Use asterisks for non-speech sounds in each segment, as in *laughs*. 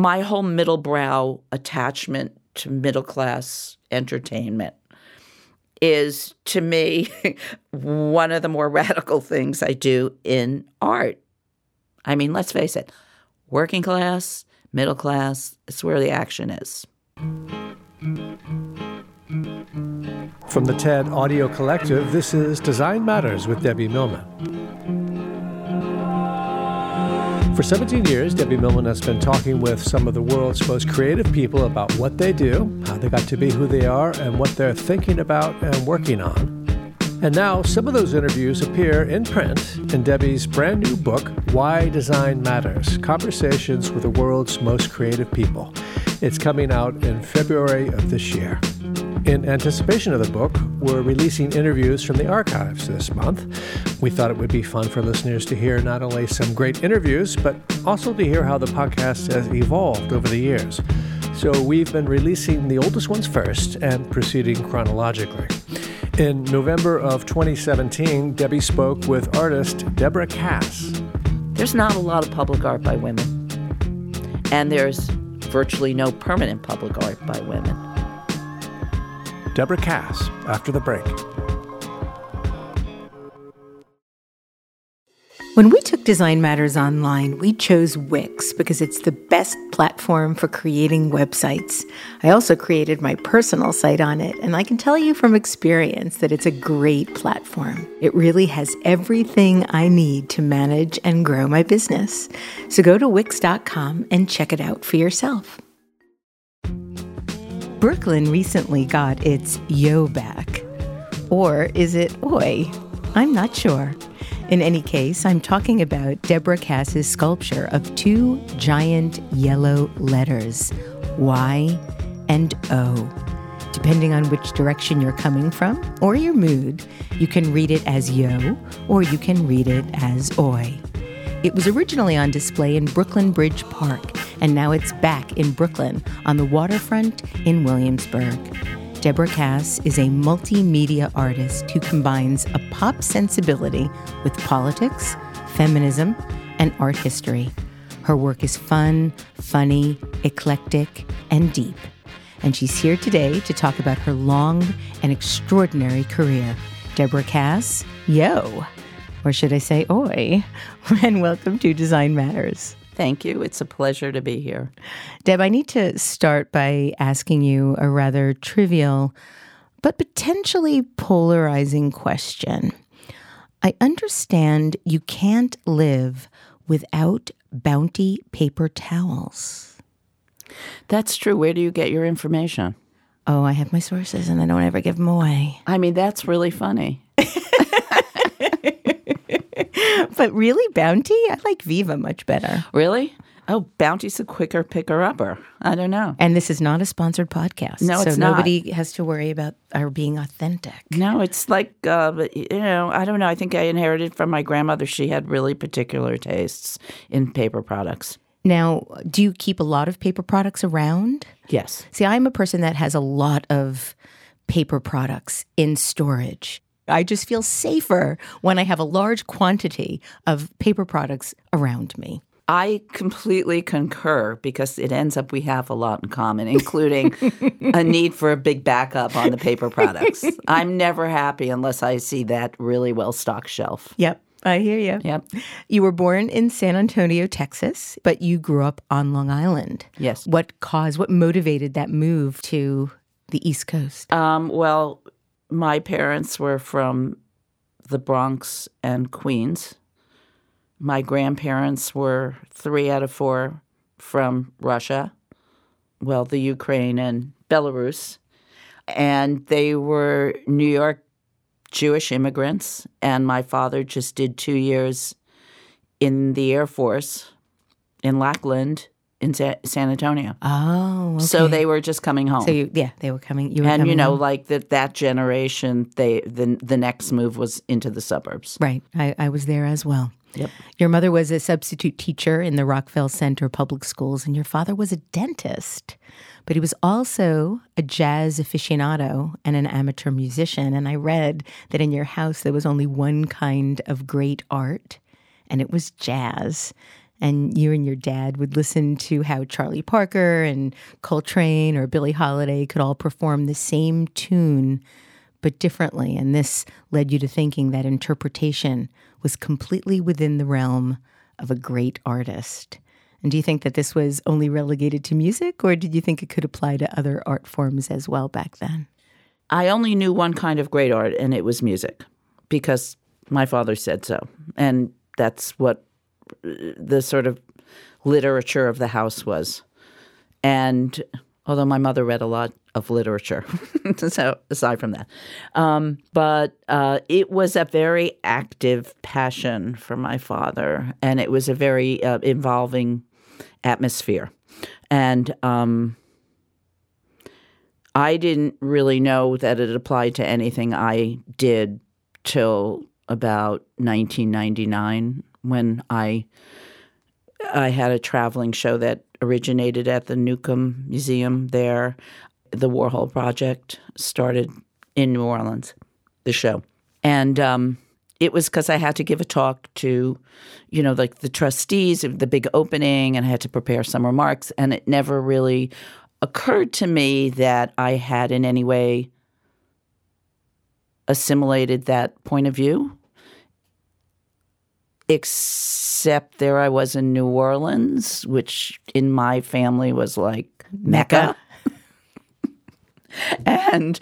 my whole middle brow attachment to middle class entertainment is to me *laughs* one of the more radical things I do in art. I mean, let's face it, working class, middle class, it's where the action is. From the TED Audio Collective, this is Design Matters with Debbie Millman. For 17 years, Debbie Millman has been talking with some of the world's most creative people about what they do, how they got to be who they are, and what they're thinking about and working on. And now, some of those interviews appear in print in Debbie's brand new book, Why Design Matters Conversations with the World's Most Creative People. It's coming out in February of this year. In anticipation of the book, we're releasing interviews from the archives this month. We thought it would be fun for listeners to hear not only some great interviews, but also to hear how the podcast has evolved over the years. So we've been releasing the oldest ones first and proceeding chronologically. In November of 2017, Debbie spoke with artist Deborah Kass. There's not a lot of public art by women, and there's virtually no permanent public art by women. Deborah Kass after the break. When we took Design Matters online, we chose Wix because it's the best platform for creating websites. I also created my personal site on it, and I can tell you from experience that it's a great platform. It really has everything I need to manage and grow my business. So go to Wix.com and check it out for yourself. Brooklyn recently got its yo back. Or is it oi? I'm not sure. In any case, I'm talking about Deborah Kass's sculpture of two giant yellow letters, Y and O. Depending on which direction you're coming from or your mood, you can read it as yo or you can read it as oi. It was originally on display in Brooklyn Bridge Park, and now it's back in Brooklyn on the waterfront in Williamsburg. Deborah Kass is a multimedia artist who combines a pop sensibility with politics, feminism, and art history. Her work is fun, funny, eclectic, and deep. And she's here today to talk about her long and extraordinary career. Deborah Kass, yo! Or should I say oi? *laughs* And welcome to Design Matters. Thank you. It's a pleasure to be here. Deb, I need to start by asking you a rather trivial but potentially polarizing question. I understand you can't live without bounty paper towels. That's true. Where do you get your information? Oh, I have my sources and I don't ever give them away. I mean, that's really funny. *laughs* *laughs* but really, Bounty? I like Viva much better. Really? Oh, Bounty's a quicker picker upper. I don't know. And this is not a sponsored podcast. No, it's so not. nobody has to worry about our being authentic. No, it's like, uh, you know, I don't know. I think I inherited from my grandmother. She had really particular tastes in paper products. Now, do you keep a lot of paper products around? Yes. See, I'm a person that has a lot of paper products in storage. I just feel safer when I have a large quantity of paper products around me. I completely concur because it ends up we have a lot in common, including *laughs* a need for a big backup on the paper products. *laughs* I'm never happy unless I see that really well stocked shelf. Yep. I hear you. Yep. You were born in San Antonio, Texas, but you grew up on Long Island. Yes. What caused, what motivated that move to the East Coast? Um, well, my parents were from the Bronx and Queens. My grandparents were three out of four from Russia, well, the Ukraine and Belarus. And they were New York Jewish immigrants. And my father just did two years in the Air Force in Lackland in Sa- San Antonio. Oh, okay. So they were just coming home So you, yeah, they were coming. You were and you know home. like that that generation they the the next move was into the suburbs right? I, I was there as well. Yep. Your mother was a substitute teacher in the Rockville Centre Public Schools, and your father was a dentist. But he was also a jazz aficionado and an amateur musician. And I read that in your house there was only one kind of great art, and it was jazz. And you and your dad would listen to how Charlie Parker and Coltrane or Billie Holiday could all perform the same tune but differently. And this led you to thinking that interpretation was completely within the realm of a great artist. And do you think that this was only relegated to music, or did you think it could apply to other art forms as well back then? I only knew one kind of great art, and it was music, because my father said so. And that's what the sort of literature of the house was. And although my mother read a lot of literature, *laughs* so aside from that, um, but uh, it was a very active passion for my father, and it was a very uh, involving atmosphere. And um, I didn't really know that it applied to anything I did till about 1999 when I I had a traveling show that originated at the Newcomb Museum there. The Warhol Project started in New Orleans, the show. And um, it was because I had to give a talk to, you know, like the trustees of the big opening, and I had to prepare some remarks. And it never really occurred to me that I had in any way assimilated that point of view. Except there I was in New Orleans, which in my family was like Mecca. *laughs* and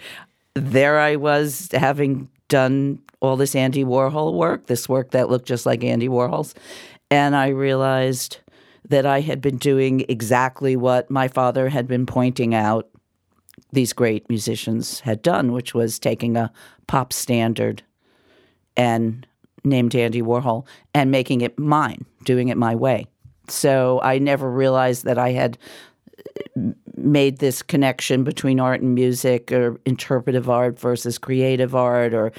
there I was having done all this Andy Warhol work, this work that looked just like Andy Warhol's. And I realized that I had been doing exactly what my father had been pointing out these great musicians had done, which was taking a pop standard and named Andy Warhol and making it mine, doing it my way. So I never realized that I had uh, made this connection between art and music or interpretive art versus creative art or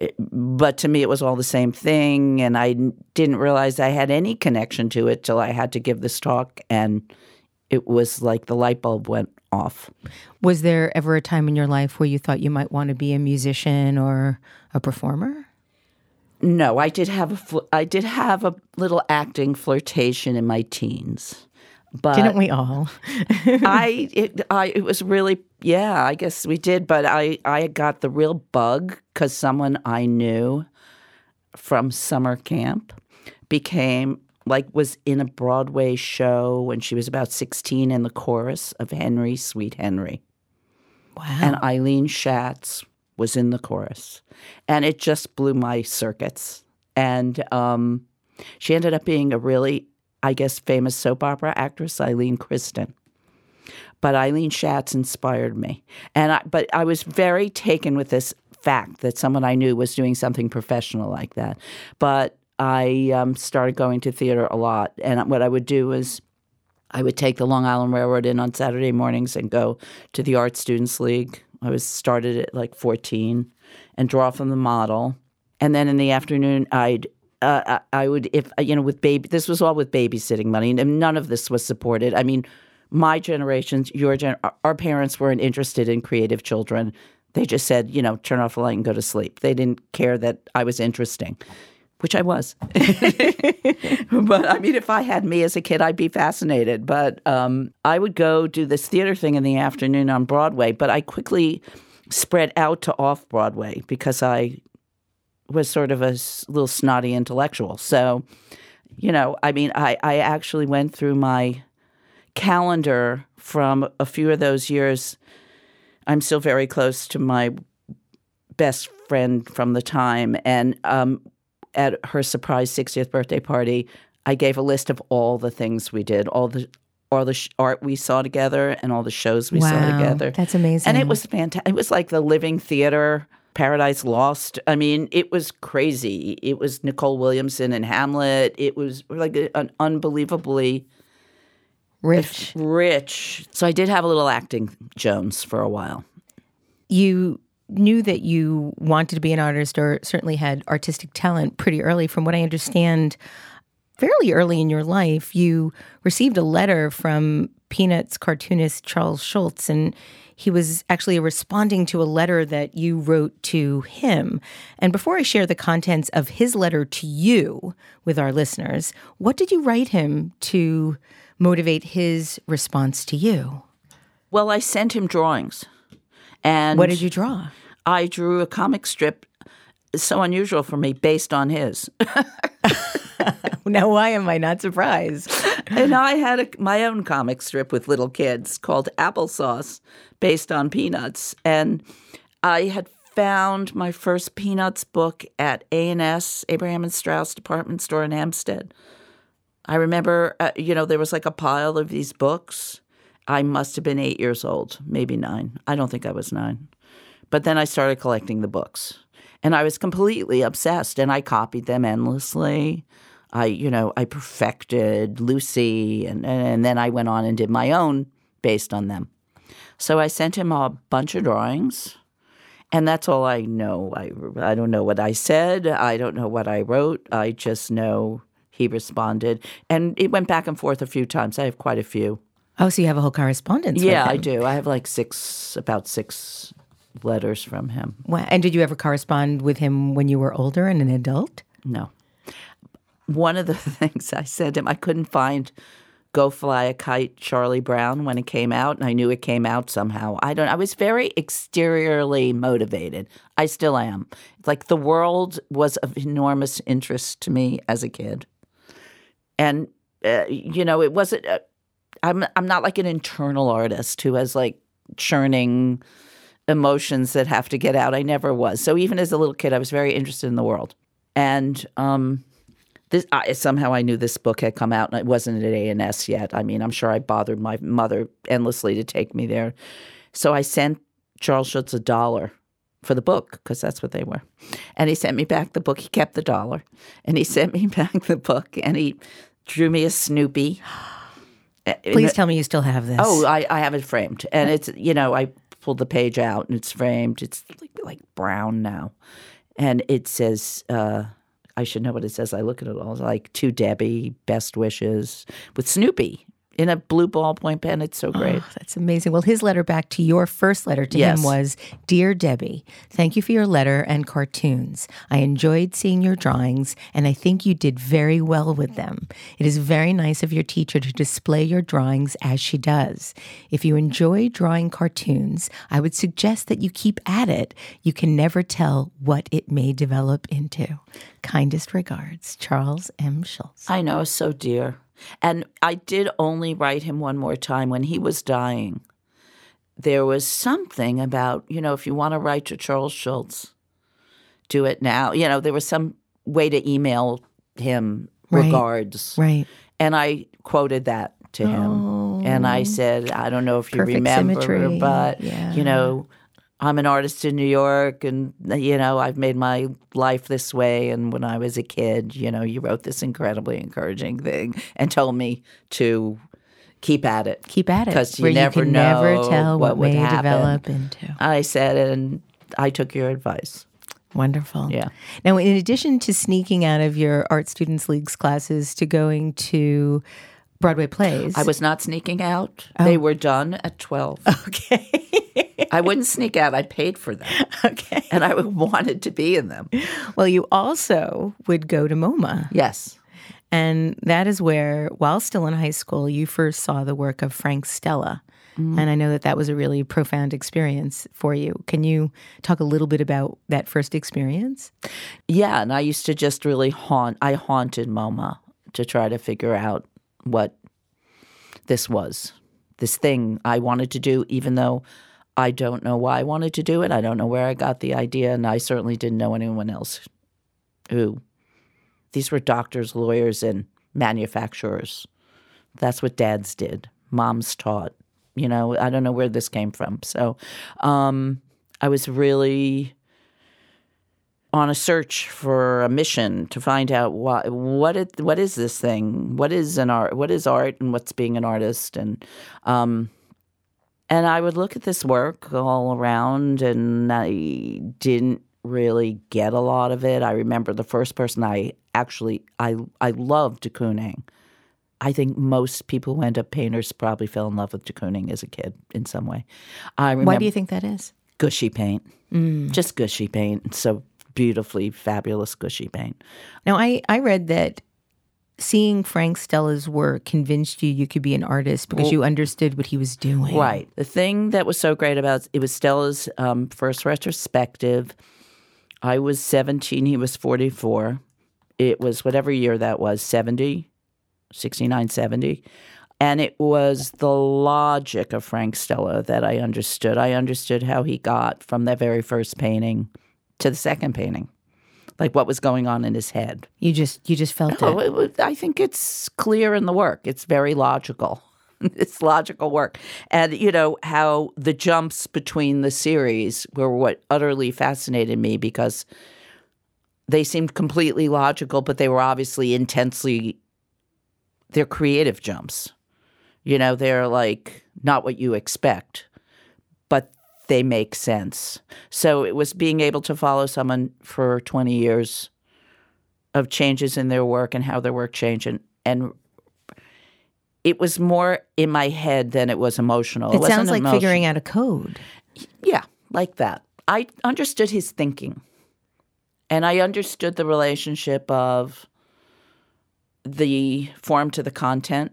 uh, but to me it was all the same thing. And i didn't realize i had any connection to it till i had to give this talk and it was like the light bulb went off. Was there ever a time in your life where you thought you might want to be a musician or a performer no i did have a fl- i did have a little acting flirtation in my teens but didn't we all? *laughs* I it I it was really yeah I guess we did, but I I got the real bug because someone I knew from summer camp became like was in a Broadway show when she was about sixteen in the chorus of Henry Sweet Henry. Wow! And Ilene Schatz was in the chorus, and it just blew my circuits. And um, she ended up being a really I guess, famous soap opera actress Ilene Kristen. But Ilene Schatz inspired me, and I, but I was very taken with this fact that someone I knew was doing something professional like that. But I um, started going to theater a lot, and what I would do was I would take the Long Island Railroad in on Saturday mornings and go to the Art Students League. I was started at like 14 and draw from the model. And then in the afternoon, I'd uh, I would if you know with baby this was all with babysitting money and none of this was supported. I mean, my generations, your gen, our parents weren't interested in creative children. They just said, you know, turn off the light and go to sleep. They didn't care that I was interesting, which I was. *laughs* but I mean, if I had me as a kid, I'd be fascinated. But um, I would go do this theater thing in the afternoon on Broadway. But I quickly spread out to off Broadway because I was sort of a little snotty intellectual. So, you know, I mean, I, I actually went through my calendar from a few of those years. I'm still very close to my best friend from the time. And um, at her surprise 60th birthday party, I gave a list of all the things we did, all the all the sh- art we saw together, and all the shows we wow, saw together. That's amazing. And it was fantastic. It was like the living theater Paradise Lost. I mean, it was crazy. It was Nicol Williamson and Hamlet. It was like an unbelievably rich. Rich. So I did have a little acting Jones for a while. You knew that you wanted to be an artist or certainly had artistic talent pretty early from what I understand fairly early in your life, you received a letter from Peanuts cartoonist Charles Schulz, and he was actually responding to a letter that you wrote to him. And before I share the contents of his letter to you with our listeners, what did you write him to motivate his response to you? Well, I sent him drawings. And What did you draw? I drew a comic strip so unusual for me based on his. *laughs* Now, why am I not surprised? and I had a, my own comic strip with little kids called Applesauce, based on Peanuts. And I had found my first Peanuts book at A&S, Abraham and Straus department store in Hempstead. I remember, uh, you know, there was like a pile of these books. I must have been eight years old, maybe nine. I don't think I was nine. But then I started collecting the books. And I was completely obsessed and I copied them endlessly. I, you know, I perfected Lucy and, and then I went on and did my own based on them. So I sent him a bunch of drawings and that's all I know. I, I don't know what I said. I don't know what I wrote. I just know he responded. And it went back and forth a few times. I have quite a few. Oh, so you have a whole correspondence Yeah, with I do. I have like six, about six letters from him. Wow. And did you ever correspond with him when you were older and an adult? No. One of the *laughs* things I said to him, I couldn't find Go Fly a Kite Charlie Brown when it came out, and I knew it came out somehow. I don't I was very exteriorly motivated. I still am. Like the world was of enormous interest to me as a kid. And uh, you know, it wasn't uh, I'm I'm not like an internal artist who has like churning emotions that have to get out. I never was. So even as a little kid, I was very interested in the world. And um, this I, somehow I knew this book had come out, and it wasn't at A and S yet. I mean, I'm sure I bothered my mother endlessly to take me there. So I sent Charles Schulz a dollar for the book because that's what they were, and he sent me back the book. He kept the dollar, and he sent me *laughs* back the book, and he drew me a Snoopy. Please tell me you still have this. Oh, I, I have it framed, and it's you know I pulled the page out and it's framed. It's like, like brown now, and it says uh, I should know what it says. I look at it all like to Debbie, best wishes with Snoopy in a blue ballpoint pen. It's so great. Oh, that's amazing. Well, his letter back to your first letter to Yes. him was Dear Debbie, thank you for your letter and cartoons. I enjoyed seeing your drawings, and I think you did very well with them. It is very nice of your teacher to display your drawings as she does. If you enjoy drawing cartoons, I would suggest that you keep at it. You can never tell what it may develop into. Kindest regards, Charles M. Schulz. I know, so dear. And I did only write him one more time when he was dying. There was something about, you know, if you want to write to Charles Schulz, do it now. You know, there was some way to email him Right. regards. Right. And I quoted that to him. And I oh. said, I don't know if you remember, symmetry. but, Yeah. you know, I'm an artist in New York and, you know, I've made my life this way. And when I was a kid, you know, you wrote this incredibly encouraging thing and told me to keep at it. Keep at it. 'Cause you where never you can never know tell what, what may happen. develop into. I said and I took your advice. Wonderful. Yeah. Now, in addition to sneaking out of your Art Students League's classes to going to Broadway plays, I was not sneaking out. Oh. They were done at 12. *laughs* okay. I wouldn't sneak out. I paid for them. *laughs* okay. And I *laughs* wanted to be in them. Well, you also would go to MoMA. Yes. And that is where, while still in high school, you first saw the work of Frank Stella. Mm-hmm. And I know that that was a really profound experience for you. Can you talk a little bit about that first experience? Yeah, and I used to just really haunt. I haunted MoMA to try to figure out what this was, this thing I wanted to do, even though I don't know why I wanted to do it. I don't know where I got the idea, and I certainly didn't know anyone else who. These were doctors, lawyers, and manufacturers. That's what dads did. Moms taught. You know, I don't know where this came from. So um, I was really on a search for a mission to find out what what it, what is this thing? What is an art? What is art, and what's being an artist? And um, and I would look at this work all around, and I didn't really get a lot of it. I remember the first person I actually I I loved de Kooning. I think most people who end up painters probably fell in love with de Kooning as a kid in some way. I remember Why do you think that is? gushy paint, mm. just gushy paint. So beautifully fabulous gushy paint. Now, I, I read that seeing Frank Stella's work convinced you you could be an artist because you understood what he was doing. Right. The thing that was so great about it was Stella's um, first retrospective. I was 17, he was 44. It was whatever year that was, 70, 69, 70. And it was the logic of Frank Stella that I understood. I understood how he got from that very first painting to the second painting, like what was going on in his head. You just you just felt Oh, it. it I think it's clear in the work. It's very logical. *laughs* it's logical work. And, you know, how the jumps between the series were what utterly fascinated me because they seemed completely logical, but they were obviously intensely, they're creative jumps. You know, they're like not what you expect, but they make sense. So it was being able to follow someone for 20 years of changes in their work and how their work changed and, and it was more in my head than it was emotional. It wasn't sounds like figuring out a code. Yeah, like that. I understood his thinking. And I understood the relationship of the form to the content,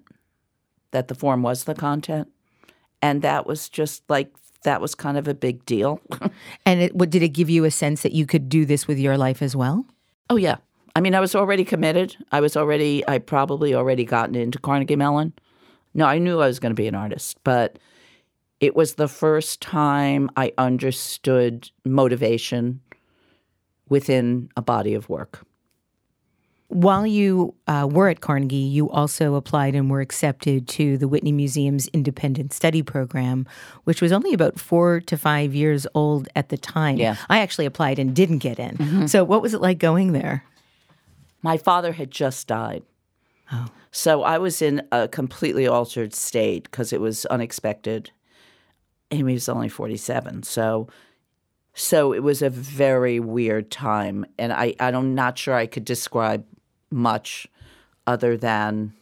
that the form was the content. And that was just like that was kind of a big deal. *laughs* And it, what did it give you a sense that you could do this with your life as well? Oh yeah. I mean, I was already committed. I was already I probably already gotten into Carnegie Mellon. No, I knew I was going to be an artist, but it was the first time I understood motivation within a body of work. While you uh, were at Carnegie, you also applied and were accepted to the Whitney Museum's independent study program, which was only about four to five years old at the time. Yeah. I actually applied and didn't get in. So, what was it like going there? My father had just died. So I was in a completely altered state because it was unexpected. And he was only 47. So so it was a very weird time. And I, I'm not sure I could describe much other than,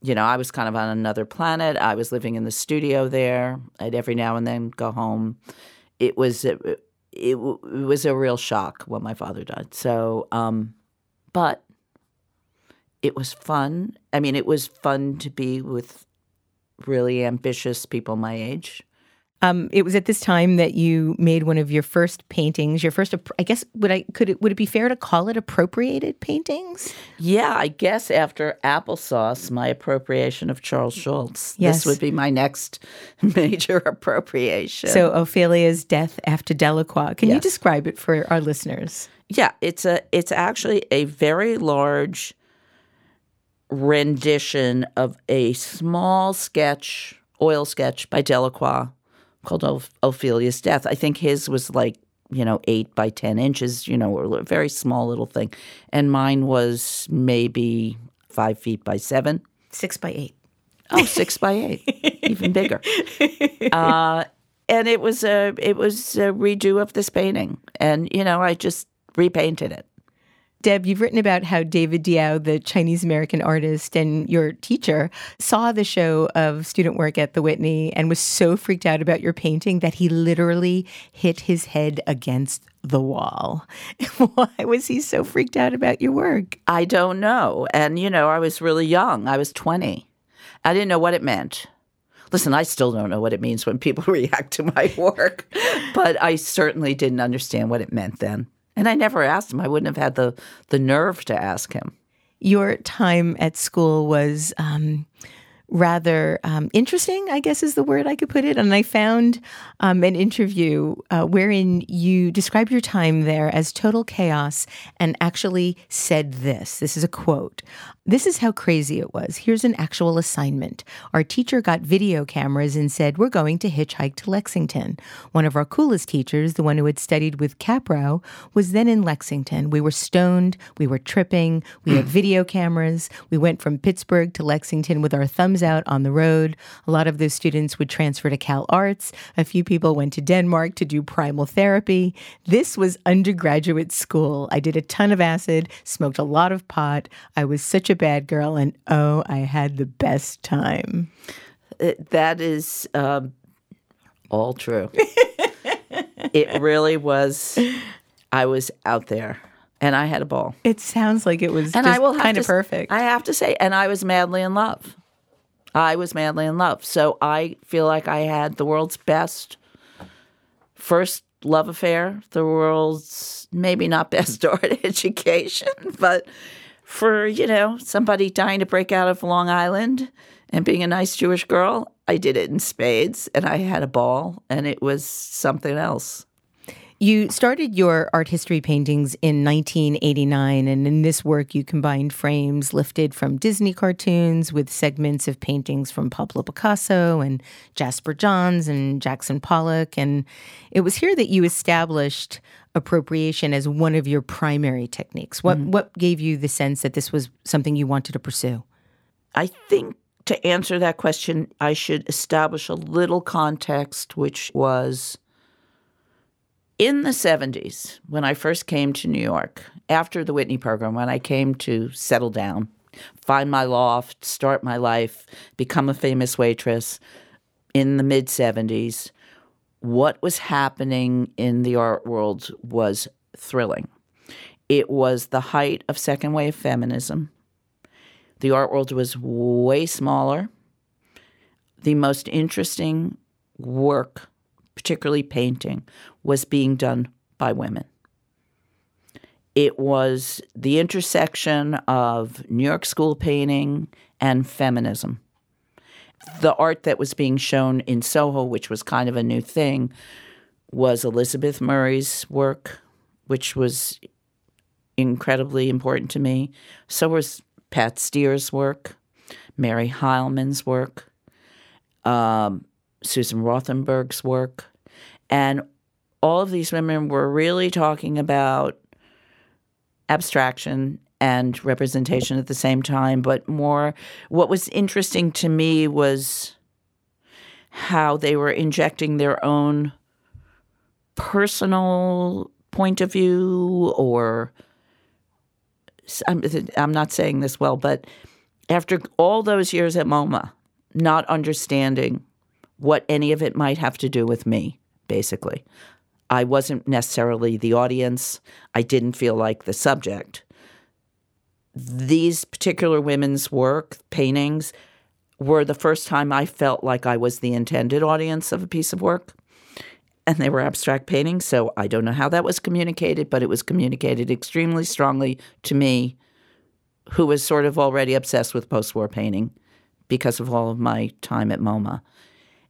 you know, I was kind of on another planet. I was living in the studio there. I'd every now and then go home. It was a, it, it was a real shock when my father died. So, um, but it was fun. I mean, it was fun to be with really ambitious people my age. Um, it was at this time that you made one of your first paintings. Your first, I guess, would I could it would it be fair to call it appropriated paintings? Yeah, I guess after applesauce, my appropriation of Charles Schulz. Yes. This would be my next *laughs* major appropriation. So Ophelia's death after Delacroix. Can you describe it for our listeners? yeah, it's a it's actually a very large rendition of a small sketch, oil sketch by Delacroix called Oph- Ophelia's Death. I think his was like, you know, eight by 10 inches, you know, or a very small little thing. And mine was maybe five feet by seven. Six by eight. Oh, six by eight, *laughs* even bigger. Uh, and it was a it was a redo of this painting, and you know I just repainted it. Deb, you've written about how David Diao, the Chinese American artist and your teacher, saw the show of student work at the Whitney and was so freaked out about your painting that he literally hit his head against the wall. *laughs* Why was he so freaked out about your work? I don't know, and you know I was really young. I was twenty. I didn't know what it meant. Listen, I still don't know what it means when people *laughs* react to my work, but I certainly didn't understand what it meant then. And I never asked him. I wouldn't have had the the nerve to ask him. Your time at school was um, rather um, interesting, I guess is the word I could put it. And I found um, an interview uh, wherein you described your time there as total chaos and actually said this. This is a quote. This is how crazy it was. Here's an actual assignment. Our teacher got video cameras and said, We're going to hitchhike to Lexington. One of our coolest teachers, the one who had studied with Kaprow, was then in Lexington. We were stoned, we were tripping, we had *clears throat* video cameras. We went from Pittsburgh to Lexington with our thumbs teams out on the road. A lot of those students would transfer to CalArts. A few people went to Denmark to do primal therapy. This was undergraduate school. I did a ton of acid, smoked a lot of pot. I was such a bad girl, and oh, I had the best time. That is um, all true. *laughs* it really was. I was out there, and I had a ball. It sounds like it was and just I will kind of perfect. I have to say, and I was madly in love. I was madly in love. So I feel like I had the world's best first love affair, the world's maybe not *laughs* best art education, *laughs* but for, you know, somebody dying to break out of Long Island and being a nice Jewish girl, I did it in spades and I had a ball and it was something else. You started your art history paintings in 1989, and in this work, you combined frames lifted from Disney cartoons with segments of paintings from Pablo Picasso and Jasper Johns and Jackson Pollock. And it was here that you established appropriation as one of your primary techniques. What, mm-hmm. what gave you the sense that this was something you wanted to pursue? I think to answer that question, I should establish a little context, which was in the 70s, when I first came to New York, after the Whitney program, when I came to settle down, find my loft, start my life, become a famous waitress in the mid 70s, what was happening in the art world was thrilling. It was the height of second wave feminism. The art world was way smaller. The most interesting work, particularly painting, was being done by women. It was the intersection of New York school painting and feminism. The art that was being shown in Soho, which was kind of a new thing, was Elizabeth Murray's work, which was incredibly important to me. So was Pat Steir's work, Mary Heilmann's work, um, Susan Rothenberg's work. And all of these women were really talking about abstraction and representation at the same time, but more what was interesting to me was how they were injecting their own personal point of view or I'm, I'm not saying this well, but after all those years at MoMA, not understanding what any of it might have to do with me, basically. I wasn't necessarily the audience. I didn't feel like the subject. These particular women's work, paintings, were the first time I felt like I was the intended audience of a piece of work. And they were abstract paintings, so I don't know how that was communicated, but it was communicated extremely strongly to me, who was sort of already obsessed with post war painting because of all of my time at MoMA.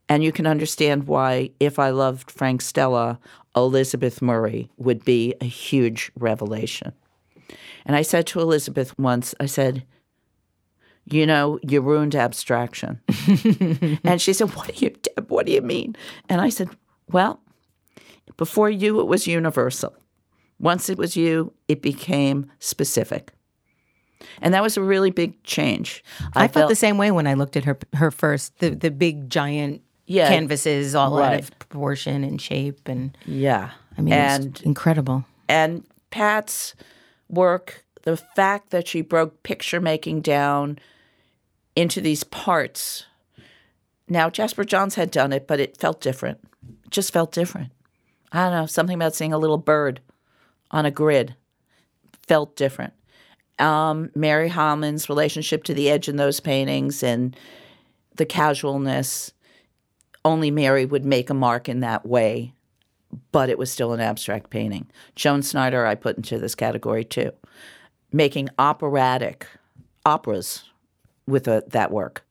And you can understand why, if I loved Frank Stella, Elizabeth Murray would be a huge revelation. And I said to Elizabeth once, I said, you know, you ruined abstraction. *laughs* and she said, What do you Deb, what do you mean? And I said, Well, before you it was universal. Once it was you, it became specific. And that was a really big change. I, felt felt the same way when I looked at her her first the the big giant Yeah, canvases all out of proportion and shape and Yeah. I mean and it's incredible. and Pat's work, the fact that she broke picture making down into these parts. Now Jasper Johns had done it, but it felt different. It just felt different. I don't know, something about seeing a little bird on a grid felt different. Um, Mary Heilmann's relationship to the edge in those paintings and the casualness. Only Mary would make a mark in that way but it was still an abstract painting. Joan Snyder, I put into this category too, making operatic operas with a, that work.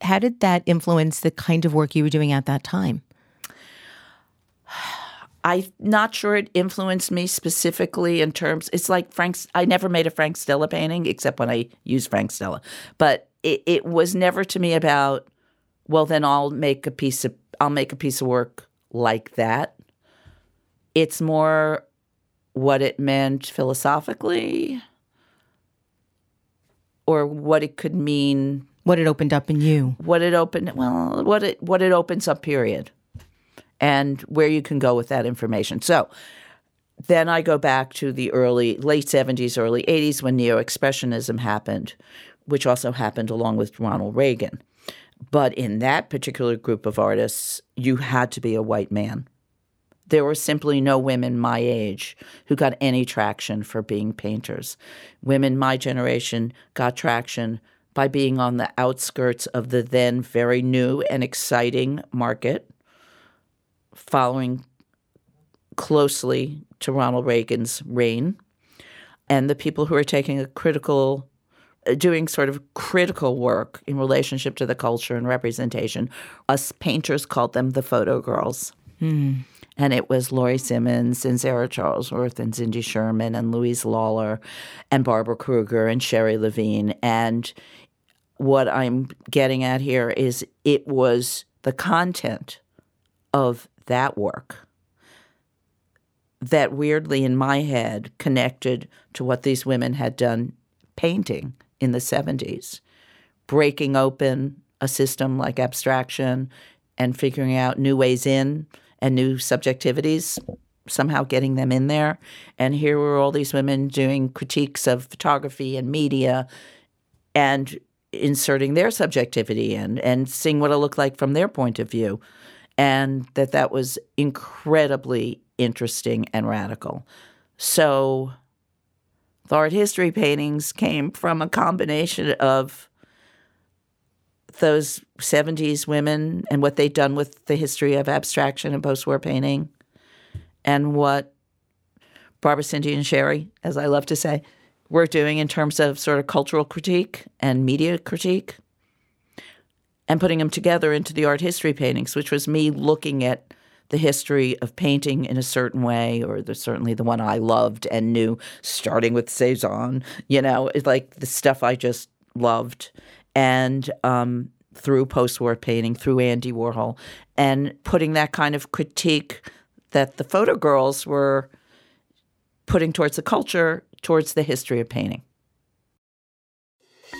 How did that influence the kind of work you were doing at that time? *sighs* I'm not sure it influenced me specifically in terms. It's like Frank's. I never made a Frank Stella painting except when I used Frank Stella, but it, it was never to me about. Well, then I'll make a piece of I'll make a piece of work like that. It's more what it meant philosophically, or what it could mean What it opened up in you. What it opened well, what it what it opens up period. And where you can go with that information. So then I go back to the early late 70s, early 80s when neo expressionism happened, which also happened along with Ronald Reagan. But in that particular group of artists, you had to be a white man. There were simply no women my age who got any traction for being painters. Women my generation got traction by being on the outskirts of the then very new and exciting market, following closely to Ronald Reagan's reign, and the people who are taking a critical doing sort of critical work in relationship to the culture and representation. Us painters called them the photo girls. Mm. And it was Laurie Simmons and Sarah Charlesworth and Cindy Sherman and Louise Lawler and Barbara Kruger and Sherrie Levine. And what I'm getting at here is it was the content of that work that weirdly in my head connected to what these women had done painting in the 70s, breaking open a system like abstraction and figuring out new ways in and new subjectivities, somehow getting them in there. And here were all these women doing critiques of photography and media and inserting their subjectivity in and seeing what it looked like from their point of view. And that that was incredibly interesting and radical. So the art history paintings came from a combination of those 70s women and what they'd done with the history of abstraction and post war painting, and what Barbara, Cindy, and Sherrie, as I love to say, were doing in terms of sort of cultural critique and media critique, and putting them together into the art history paintings, which was me looking at the history of painting in a certain way, or the, certainly the one I loved and knew, starting with Cezanne, you know, it's like the stuff I just loved. And um, through post war painting, through Andy Warhol, and putting that kind of critique that the photo girls were putting towards the culture, towards the history of painting.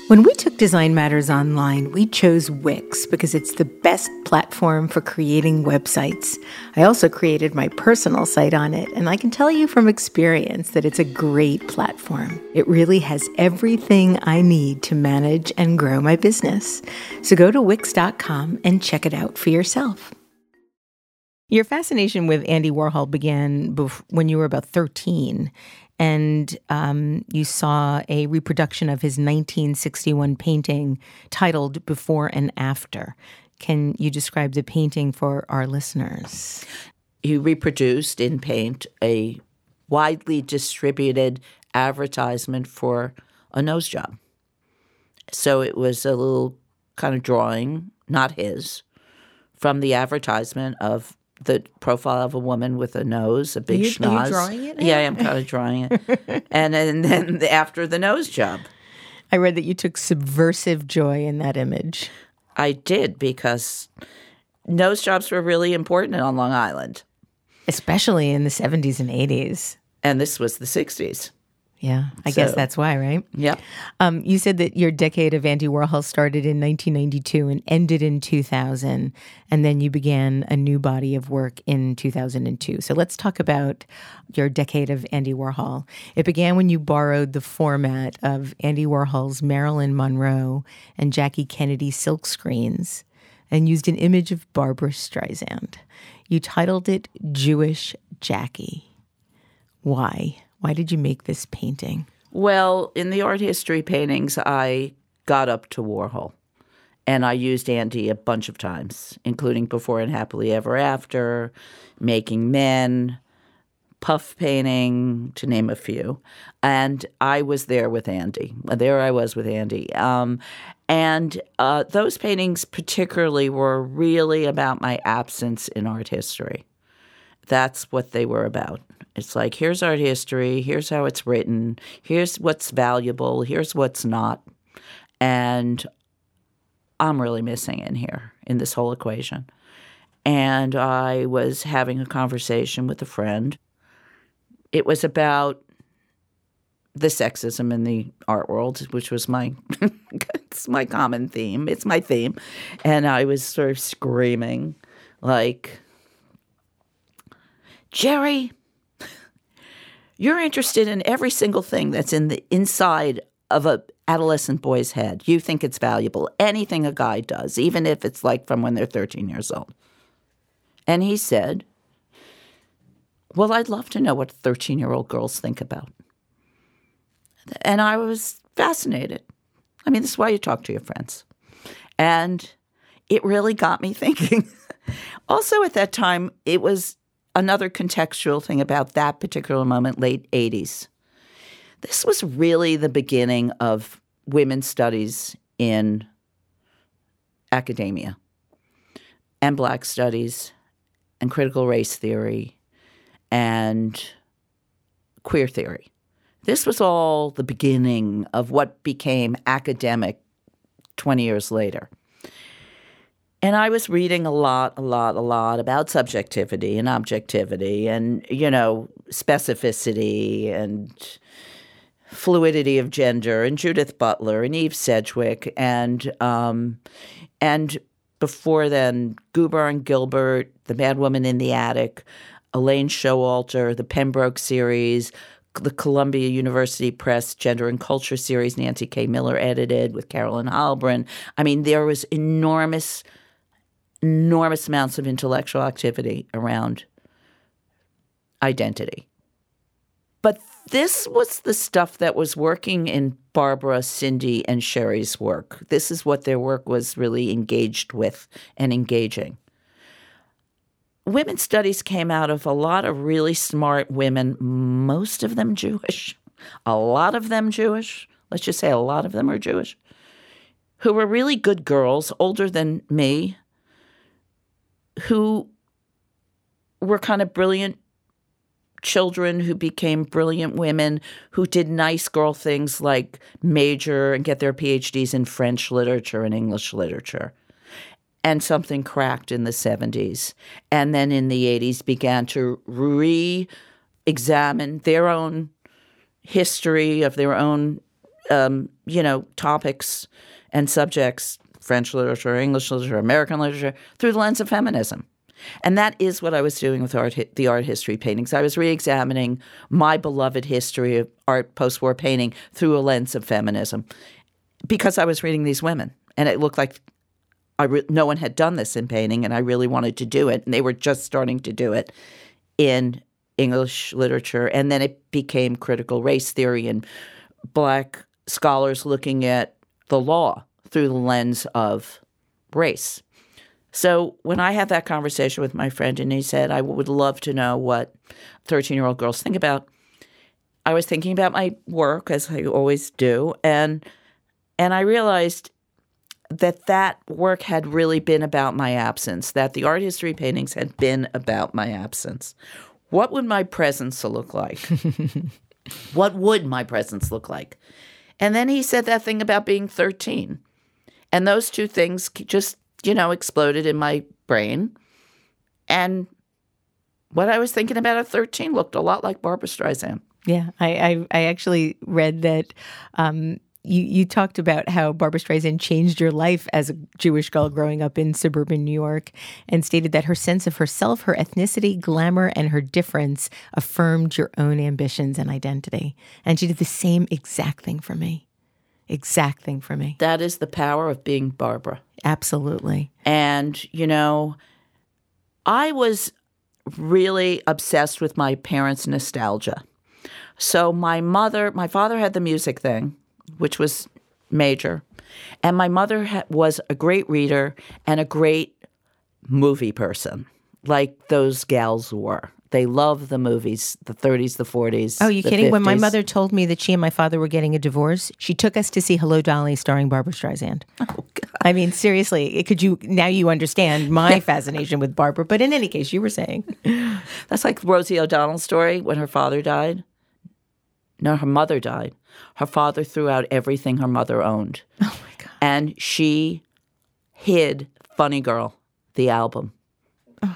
When we took Design Matters online, we chose Wix because it's the best platform for creating websites. I also created my personal site on it, and I can tell you from experience that it's a great platform. It really has everything I need to manage and grow my business. So go to Wix.com and check it out for yourself. Your fascination with Andy Warhol began when you were about 13 and um, you saw a reproduction of his 1961 painting titled Before and After. Can you describe the painting for our listeners? He reproduced in paint a widely distributed advertisement for a nose job. So it was a little kind of drawing, not his, from the advertisement of the profile of a woman with a nose, a big are you, schnoz. Are you drawing it? Now? Yeah, I'm kind of drawing it. and, *laughs* and then after the nose job. I read that you took subversive joy in that image. I did because nose jobs were really important on Long Island, especially in the 70s and 80s. And this was the 60s. Yeah, I so, guess that's why, right? Yep. Um, you said that your decade of Andy Warhol started in 1992 and ended in 2000, and then you began a new body of work in 2002. So let's talk about your decade of Andy Warhol. It began when you borrowed the format of Andy Warhol's Marilyn Monroe and Jackie Kennedy silk screens and used an image of Barbra Streisand. You titled it Jewish Jackie. Why? Why did you make this painting? Well, in the art history paintings, I got up to Warhol. And I used Andy a bunch of times, including Before and Happily Ever After, Making Men, Puff Painting, to name a few. And I was there with Andy. There I was with Andy. Um, and uh, those paintings, particularly, were really about my absence in art history. That's what they were about. It's like, here's art history, here's how it's written, here's what's valuable, here's what's not. And I'm really missing in here in this whole equation. And I was having a conversation with a friend. It was about the sexism in the art world, which was my *laughs* That's my common theme. It's my theme. And I was sort of screaming, like, Jerry, you're interested in every single thing that's in the inside of a adolescent boy's head. You think it's valuable. Anything a guy does, even if it's like from when they're 13 years old. And he said, Well, I'd love to know what 13 year old girls think about. And I was fascinated. I mean, this is why you talk to your friends. And it really got me *laughs* thinking. also, at that time, it was another contextual thing about that particular moment, late 80s. This was really the beginning of women's studies in academia and black studies and critical race theory and queer theory. This was all the beginning of what became academic 20 years later. And I was reading a lot, a lot, a lot about subjectivity and objectivity and, you know, specificity and fluidity of gender and Judith Butler and Eve Sedgwick and um, and before then Gubar and Gilbert, The Mad Woman in the Attic, Elaine Showalter, the Pembroke series, the Columbia University Press Gender and Culture series Nancy K. Miller edited with Carolyn Heilbrun. I mean, there was enormous – enormous amounts of intellectual activity around identity. But this was the stuff that was working in Barbara, Cindy, and Sherrie's work. This is what their work was really engaged with and engaging. Women's studies came out of a lot of really smart women, most of them Jewish, a lot of them Jewish. Let's just say a lot of them are Jewish, who were really good girls, older than me, who were kind of brilliant children who became brilliant women who did nice girl things like major and get their PhDs in French literature and English literature. And something cracked in the 70s. And then in the 80s began to re examine their own history of their own, um, you know, topics and subjects French literature, English literature, American literature through the lens of feminism. And that is what I was doing with art, the art history paintings. I was re-examining my beloved history of art post-war painting through a lens of feminism, because I was reading these women, and it looked like re- no one had done this in painting, and I really wanted to do it, and they were just starting to do it in English literature, and then it became critical race theory and black scholars looking at the law through the lens of race. So when I had that conversation with my friend and he said, I would love to know what 13 year old girls think about, I was thinking about my work as I always do. And, and I realized that that work had really been about my absence, that the art history paintings had been about my absence. What would my presence look like? *laughs* what would my presence look like? And then he said that thing about being 13. And those two things just, you know, exploded in my brain. And what I was thinking about at 13 looked a lot like Barbra Streisand. Yeah, I, I, I actually read that um, you, you talked about how Barbra Streisand changed your life as a Jewish girl growing up in suburban New York and stated that her sense of herself, her ethnicity, glamour, and her difference affirmed your own ambitions and identity. And she did the same exact thing for me exact thing for me. That is the power of being Barbra. Absolutely. And, you know, I was really obsessed with my parents' nostalgia. So my mother, my father had the music thing, which was major. And my mother ha- was a great reader and a great movie person, like those gals were. They love the movies, the 30s, the 40s. Oh, you kidding? 50s. When my mother told me that she and my father were getting a divorce, she took us to see Hello Dolly starring Barbra Streisand. *laughs* Oh, God. I mean, seriously, could you now you understand my fascination with Barbra, but in any case, you were saying. *laughs* That's like Rosie O'Donnell's story when her father died. No, her mother died. Her father threw out everything her mother owned. Oh my god. And she hid Funny Girl, the album.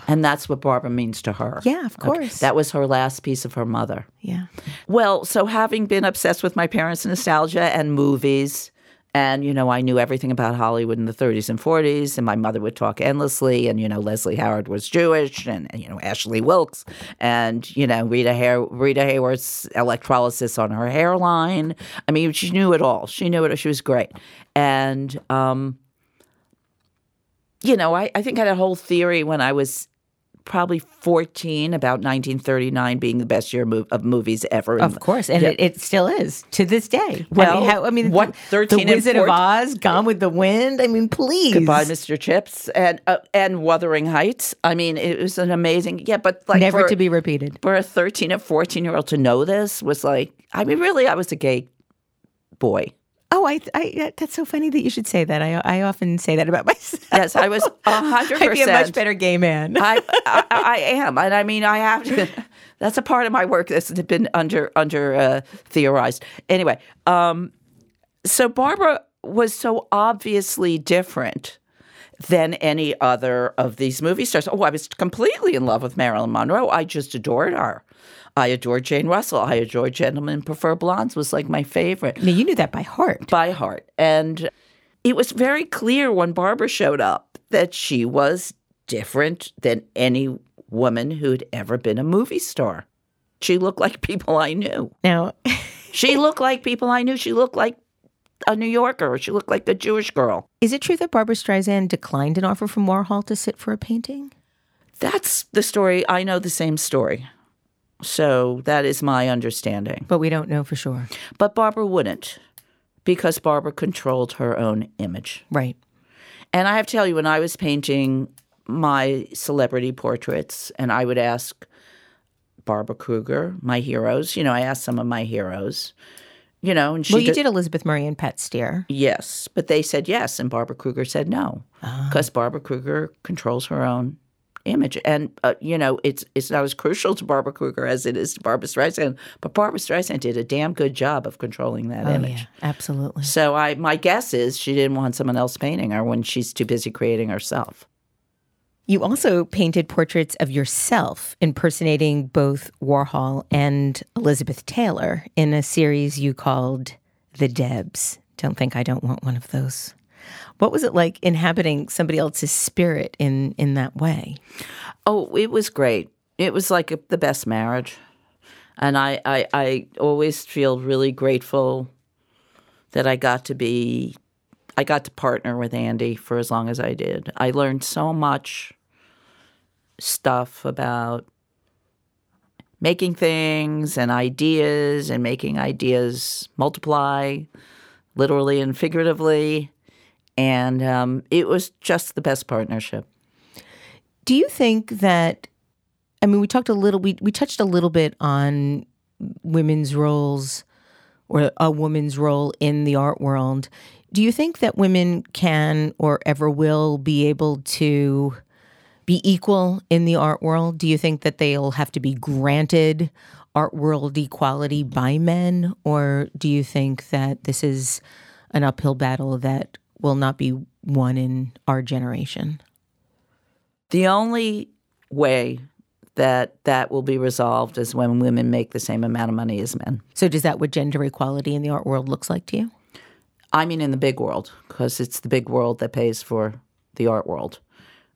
And that's what Barbra means to her. Yeah, of course. Okay. That was her last piece of her mother. Yeah. Well, so having been obsessed with my parents' nostalgia and movies And, you know, I knew everything about Hollywood in the 30s and 40s, and my mother would talk endlessly. And, you know, Leslie Howard was Jewish, and, and you know, Ashley Wilkes, and, you know, Rita, Hay- Rita Hayworth's electrolysis on her hairline. I mean, she knew it all. She knew it. She was great. And, um, you know, I, I think I had a whole theory when I was probably 14 about 1939 being the best year of movies ever. Of course, and Yeah. it, it still is to this day. I Well, mean, how, I mean, what, the 13 and Wizard of 14 Oz, Gone with the Wind. I mean, please. Goodbye, Mr. Chips, and uh, and Wuthering Heights. I mean, it was an amazing. Yeah, but like Never for, to be repeated. for a 13 or 14 year old to know this was like. I mean, really, I was a gay boy. Oh, I, I, that's so funny that you should say that. I, I often say that about *laughs* myself. Yes, I was a hundred *laughs* I'd be a much better gay man. *laughs* I, I I am, and I mean, I have to. That's a part of my work that's been under under uh, theorized. Anyway, um, so Barbra was so obviously different than any other of these movie stars. Oh, I was completely in love with Marilyn Monroe. I just adored her. I adored Jane Russell. I adored Gentlemen Prefer Blondes. Was like my favorite now, you knew that by heart. by heart. And it was very clear when Barbra showed up that she was different than any woman who'd ever been a movie star. She looked like people I knew. Now, *laughs* She looked like people I knew. She looked like a New Yorker. She looked like a Jewish girl. is it true that Barbra Streisand declined an offer from Warhol to sit for a painting? That's the story. I know the same story. So that is my understanding. But we don't know for sure. But Barbra wouldn't because Barbra controlled her own image. Right. And I have to tell you, when I was painting my celebrity portraits, and I would ask Barbara Kruger, my heroes, you know, I asked some of my heroes, you know, and she Well, you did- did Elizabeth Murray and Pat Steir. yes, but they said yes, and Barbara Kruger said no, ah. because Barbara Kruger controls her own image, and uh, you know, it's it's not as crucial to Barbara Kruger as it is to Barbra Streisand, but Barbra Streisand did a damn good job of controlling that Oh, image. yeah, absolutely. So I, my guess is she didn't want someone else painting her when she's too busy creating herself. You also painted portraits of yourself impersonating both Warhol and Elizabeth Taylor in a series you called The Debs. Don't think I don't want one of those. What was it like inhabiting somebody else's spirit in, in that way? Oh, it was great. It was like a, the best marriage. And I, I, I always feel really grateful that I got to be, I got to partner with Andy for as long as I did. I learned so much stuff about making things and ideas and making ideas multiply, literally and figuratively. And um, it was just the best partnership. Do you think that I mean we talked a little we we touched a little bit on women's roles or a woman's role in the art world. Do you think that women can or ever will be able to be equal in the art world? Do you think that they'll have to be granted art world equality by men or do you think that this is an uphill battle that will not be one in our generation? The only way that that will be resolved is when women make the same amount of money as men. So, does that what gender equality in the art world looks like to you? I mean, in the big world, because it's the big world that pays for the art world.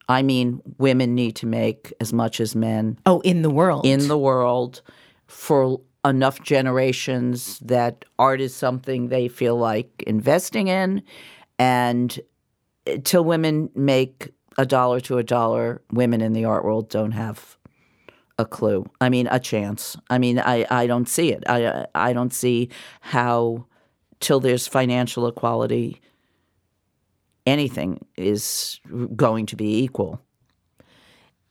I mean, women need to make as much as men Oh, in the world. in the world for enough generations that art is something they feel like investing in. And till women make a dollar to a dollar, women in the art world don't have a clue. I mean, a chance. I mean, I, I don't see it. I I don't see how till there's financial equality, anything is going to be equal.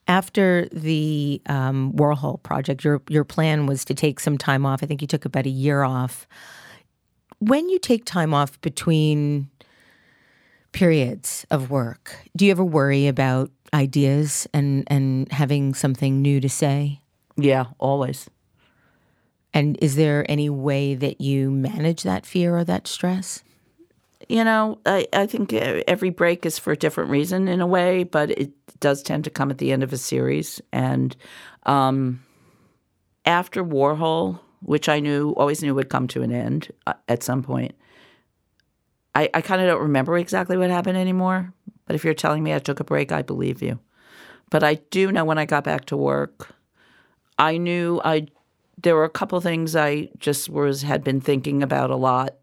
After the um, Warhol project, your your plan was to take some time off. I think you took about a year off. When you take time off between periods of work, do you ever worry about ideas and and having something new to say? Yeah, always. And is there any way that you manage that fear or that stress? you know, I, I think every break is for a different reason in a way, but it does tend to come at the end of a series. And um, after Warhol, which I knew always knew would come to an end uh, at some point, I, I kind of don't remember exactly what happened anymore. But if you're telling me I took a break, I believe you. But I do know when I got back to work, I knew I there were a couple things I just was had been thinking about a lot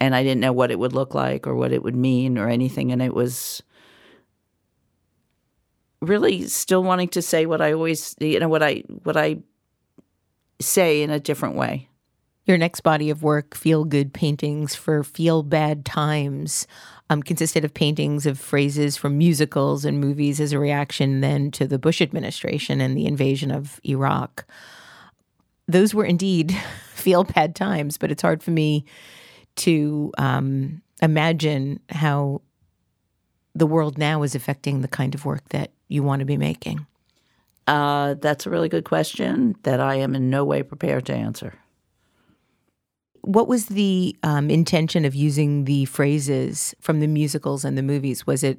and I didn't know what it would look like or what it would mean or anything and it was really still wanting to say what I always you know what I what I say in a different way. Your next body of work, Feel Good Paintings for Feel Bad Times, um, consisted of paintings of phrases from musicals and movies as a reaction then to the Bush administration and the invasion of Iraq. Those were indeed *laughs* feel bad times, but it's hard for me to um, imagine how the world now is affecting the kind of work that you want to be making. Uh, that's a really good question that I am in no way prepared to answer. What was the um, intention of using the phrases from the musicals and the movies? Was it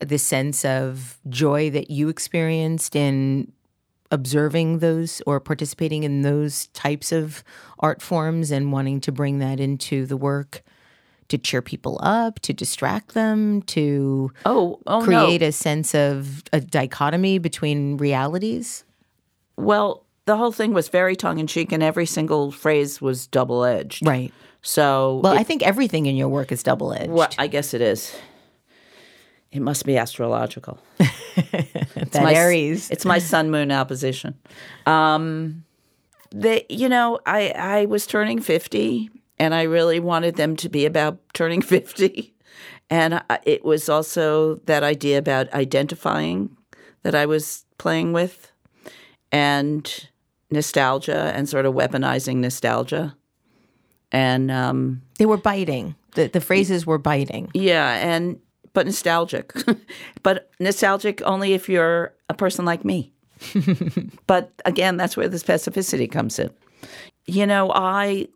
the sense of joy that you experienced in observing those or participating in those types of art forms and wanting to bring that into the work to cheer people up, to distract them, to oh, oh create no. a sense of a dichotomy between realities? Well, the whole thing was very tongue in cheek, and every single phrase was double edged. Right. So, well, it, I think everything in your work is double edged. Well, I guess it is. It must be astrological. *laughs* it's that my, Aries. It's my sun moon opposition. Um, the you know I I was turning fifty, and I really wanted them to be about turning *laughs* fifty, and it was also that idea about identifying that I was playing with, and nostalgia and sort of weaponizing nostalgia, and um, they were biting. The the phrases were biting. Yeah, and but nostalgic. *laughs* but nostalgic only if you're a person like me. *laughs* but again, that's where the specificity comes in. You know, I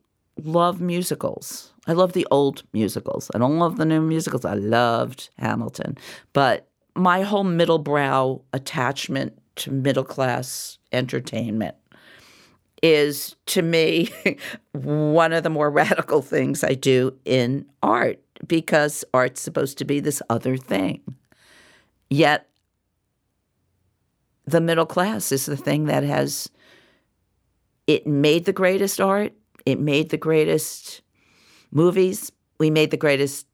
love musicals. I love the old musicals. I don't love the new musicals. I loved Hamilton. But my whole middle brow attachment to middle class entertainment is to me *laughs* one of the more radical things I do in art because art's supposed to be this other thing. Yet the middle class is the thing that has it made the greatest art, it made the greatest movies, we made the greatest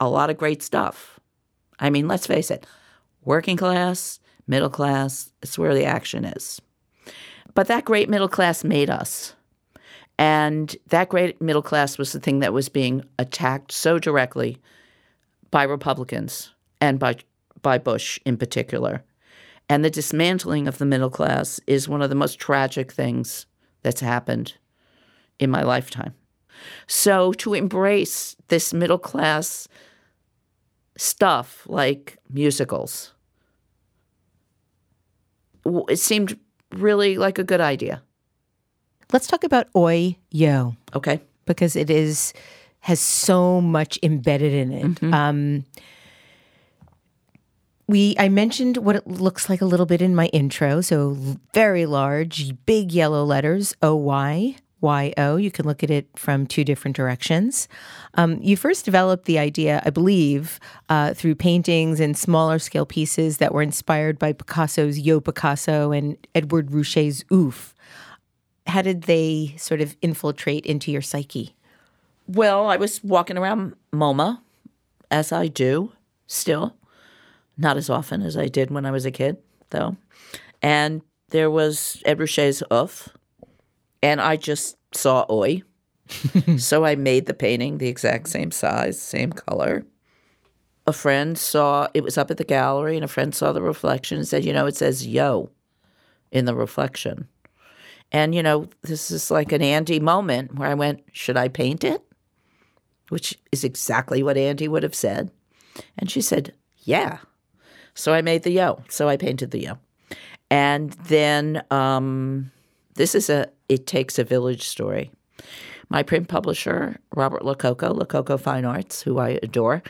a lot of great stuff. I mean, let's face it, working class, middle class, it's where the action is. But that great middle class made us. And that great middle class was the thing that was being attacked so directly by Republicans and by, by Bush in particular. And the dismantling of the middle class is one of the most tragic things that's happened in my lifetime. So to embrace this middle class stuff like musicals, it seemed really like a good idea. Let's talk about Oi Yo. Okay. Because it is has so much embedded in it. Mm-hmm. Um, we I mentioned what it looks like a little bit in my intro. So very large, big yellow letters O Y Y O. You can look at it from two different directions. Um, you first developed the idea, I believe, uh, through paintings and smaller scale pieces that were inspired by Picasso's Yo Picasso and Edward Ruscha's Oof. how did they sort of infiltrate into your psyche? Well, I was walking around MoMA, as I do still, not as often as I did when I was a kid, though. And there was Ed Ruscha's Oof, and I just saw Oi. *laughs* so I made the painting the exact same size, same color. A friend saw it was up at the gallery, and a friend saw the reflection and said, You know, it says yo in the reflection. And, you know, this is like an Andy moment where I went, should I paint it? Which is exactly what Andy would have said. And she said, yeah. So I made the yo. So I painted the yo. And then um, this is a It Takes a Village story. My print publisher, Robert Lococo, Lococo Fine Arts, who I adore,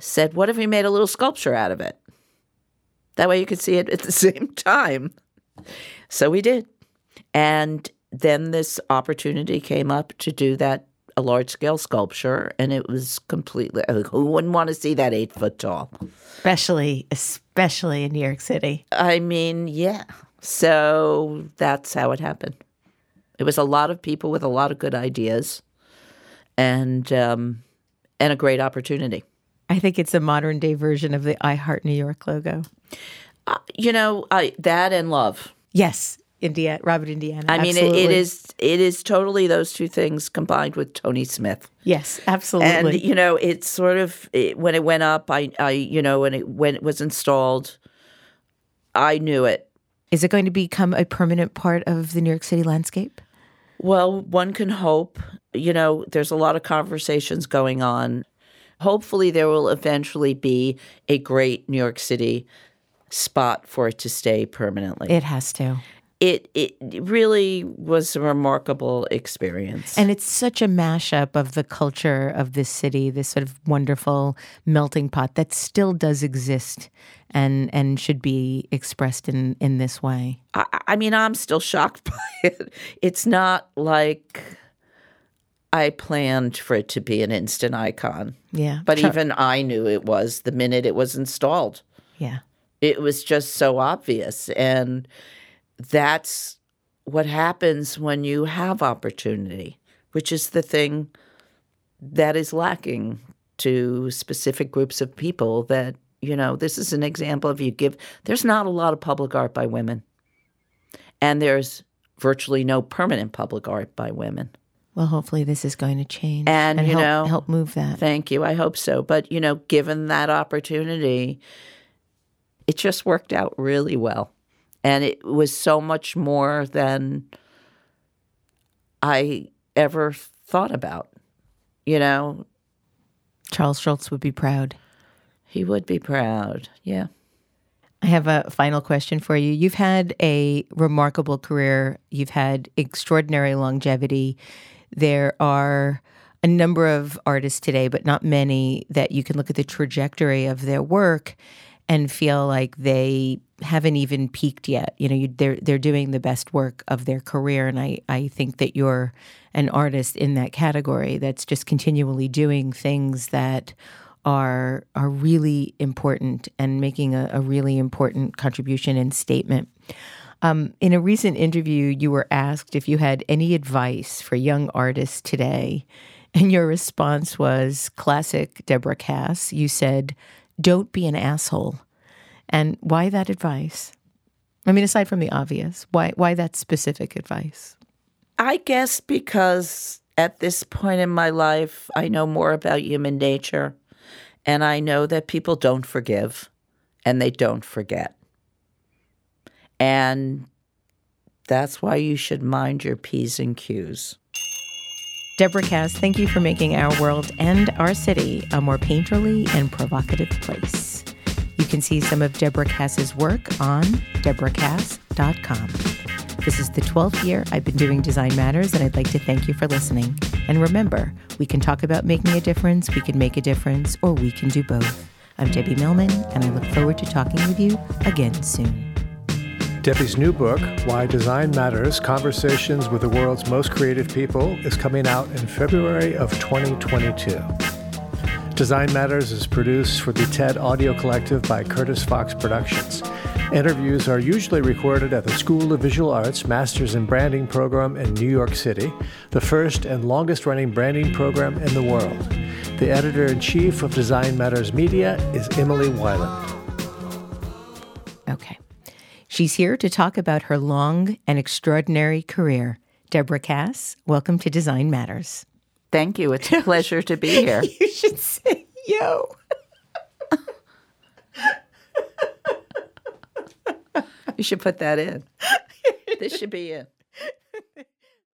said, What if we made a little sculpture out of it? That way you could see it at the *laughs* same time. So we did. And then this opportunity came up to do that a large scale sculpture, and it was completely. Who wouldn't want to see that eight foot tall? Especially, especially in New York City. I mean, yeah. So that's how it happened. It was a lot of people with a lot of good ideas, and um, and a great opportunity. I think it's a modern day version of the I Heart New York logo. Uh, you know, I, that and love. Yes, Indiana, Robert Indiana. I mean, it, it is it is totally those two things combined with Tony Smith. Yes, absolutely. And you know, it's sort of it, when it went up. I, I, you know, when it when it was installed, I knew it. Is it going to become a permanent part of the New York City landscape? Well, one can hope. You know, there's a lot of conversations going on. Hopefully, there will eventually be a great New York City spot for it to stay permanently. It has to it it really was a remarkable experience. And it's such a mashup of the culture of this city, this sort of wonderful melting pot that still does exist and and should be expressed in in this way. I, I mean, I'm still shocked *laughs* by it. It's not like I planned for it to be an instant icon. Yeah. But even I knew it was the minute it was installed. Yeah. It was just so obvious and that's what happens when you have opportunity, which is the thing that is lacking to specific groups of people that you know this is an example of you give there's not a lot of public art by women. And there's virtually no permanent public art by women. Well hopefully this is going to change and, and you help, know help move that. thank you. I hope so. But you know given that opportunity it just worked out really well and it was so much more than I ever thought about. You know, Charles Schulz would be proud. He would be proud. Yeah. I have a final question for you. You've had a remarkable career. You've had extraordinary longevity. There are a number of artists today, but not many that you can look at the trajectory of their work and feel like they haven't even peaked yet. You know, you, they're they're doing the best work of their career, and I I think that you're an artist in that category that's just continually doing things that are are really important and making a, a really important contribution and statement. Um, in a recent interview, you were asked if you had any advice for young artists today, and your response was classic Deborah Kass. You said, "Don't be an asshole." And why that advice? I mean, aside from the obvious, why why that specific advice? I guess because at this point in my life, I know more about human nature, and I know that people don't forgive, and they don't forget, and that's why you should mind your p's and q's. Deborah Kass, thank you for making our world and our city a more painterly and provocative place. You can see some of Deborah Kass's work on deborahkass.com. This is the 12th year I've been doing Design Matters, and I'd like to thank you for listening. And remember, we can talk about making a difference, we can make a difference, or we can do both. I'm Debbie Millman, and I look forward to talking with you again soon. Debbie's new book, Why Design Matters Conversations with the World's Most Creative People, is coming out in February of 2022. Design Matters is produced for the TED Audio Collective by Curtis Fox Productions. Interviews are usually recorded at the School of Visual Arts Masters in Branding program in New York City, the first and longest running branding program in the world. The editor in chief of Design Matters Media is Emily Weiland. She's here to talk about her long and extraordinary career. Deborah Kass, welcome to Design Matters. Thank you. It's a pleasure to be here. *laughs* you should say yo. you should put that in. this should be it.